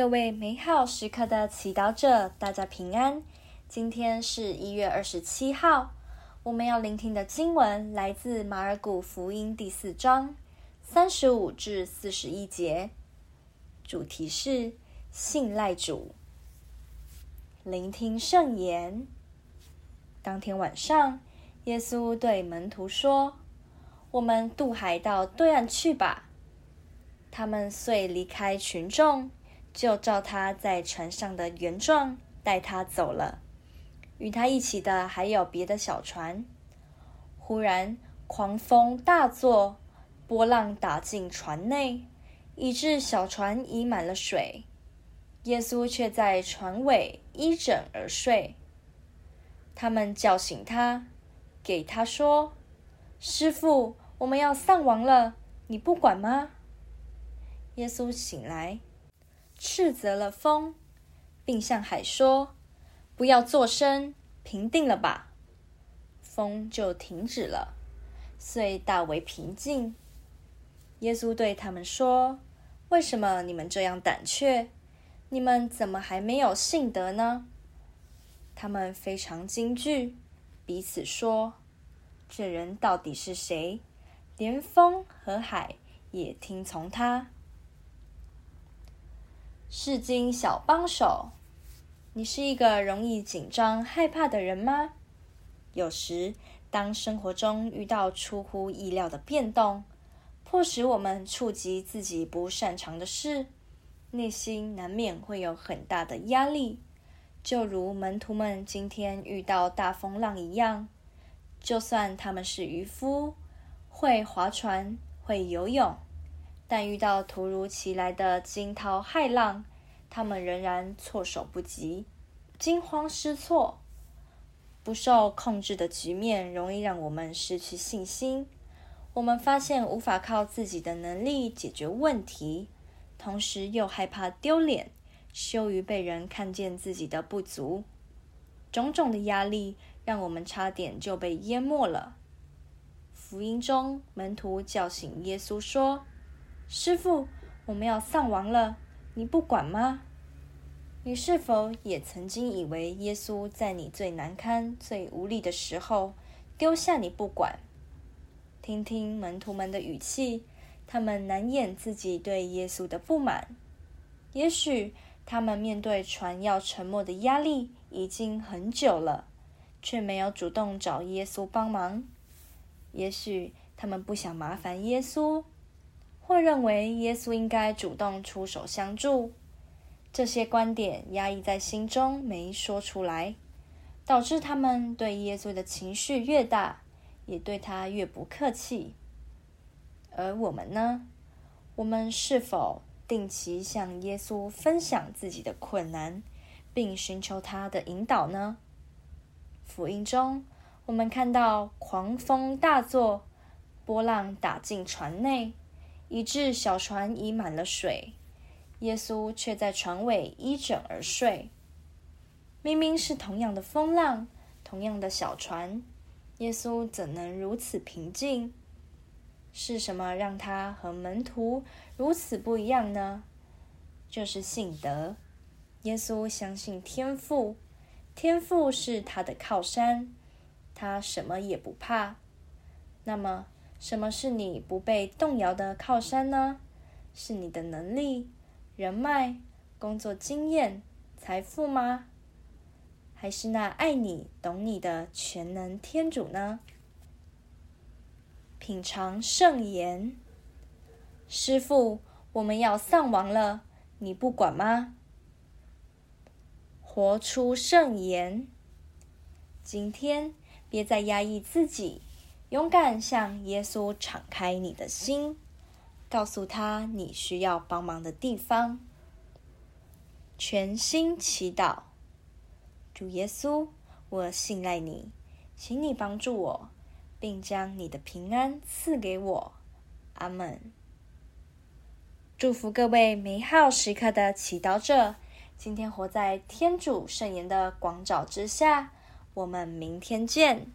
各位美好时刻的祈祷者，大家平安。今天是一月二十七号，我们要聆听的经文来自马尔谷福音第四章三十五至四十一节，主题是信赖主。聆听圣言。当天晚上，耶稣对门徒说：“我们渡海到对岸去吧。”他们遂离开群众。就照他在船上的原状带他走了。与他一起的还有别的小船。忽然狂风大作，波浪打进船内，以致小船已满了水。耶稣却在船尾依枕而睡。他们叫醒他，给他说：“师傅，我们要丧亡了，你不管吗？”耶稣醒来。斥责了风，并向海说：“不要作声，平定了吧。”风就停止了，遂大为平静。耶稣对他们说：“为什么你们这样胆怯？你们怎么还没有信德呢？”他们非常惊惧，彼此说：“这人到底是谁？连风和海也听从他。”圣经小帮手，你是一个容易紧张、害怕的人吗？有时，当生活中遇到出乎意料的变动，迫使我们触及自己不擅长的事，内心难免会有很大的压力。就如门徒们今天遇到大风浪一样，就算他们是渔夫，会划船，会游泳。但遇到突如其来的惊涛骇浪，他们仍然措手不及，惊慌失措。不受控制的局面容易让我们失去信心。我们发现无法靠自己的能力解决问题，同时又害怕丢脸，羞于被人看见自己的不足。种种的压力让我们差点就被淹没了。福音中，门徒叫醒耶稣说。师傅，我们要丧亡了，你不管吗？你是否也曾经以为耶稣在你最难堪、最无力的时候丢下你不管？听听门徒们的语气，他们难掩自己对耶稣的不满。也许他们面对船要沉没的压力已经很久了，却没有主动找耶稣帮忙。也许他们不想麻烦耶稣。或认为耶稣应该主动出手相助，这些观点压抑在心中没说出来，导致他们对耶稣的情绪越大，也对他越不客气。而我们呢？我们是否定期向耶稣分享自己的困难，并寻求他的引导呢？福音中，我们看到狂风大作，波浪打进船内。以致小船已满了水，耶稣却在船尾依枕而睡。明明是同样的风浪，同样的小船，耶稣怎能如此平静？是什么让他和门徒如此不一样呢？就是信德。耶稣相信天父，天父是他的靠山，他什么也不怕。那么，什么是你不被动摇的靠山呢？是你的能力、人脉、工作经验、财富吗？还是那爱你、懂你的全能天主呢？品尝圣言，师傅，我们要丧亡了，你不管吗？活出圣言，今天别再压抑自己。勇敢向耶稣敞开你的心，告诉他你需要帮忙的地方。全心祈祷，主耶稣，我信赖你，请你帮助我，并将你的平安赐给我。阿门。祝福各位美好时刻的祈祷者，今天活在天主圣言的光照之下。我们明天见。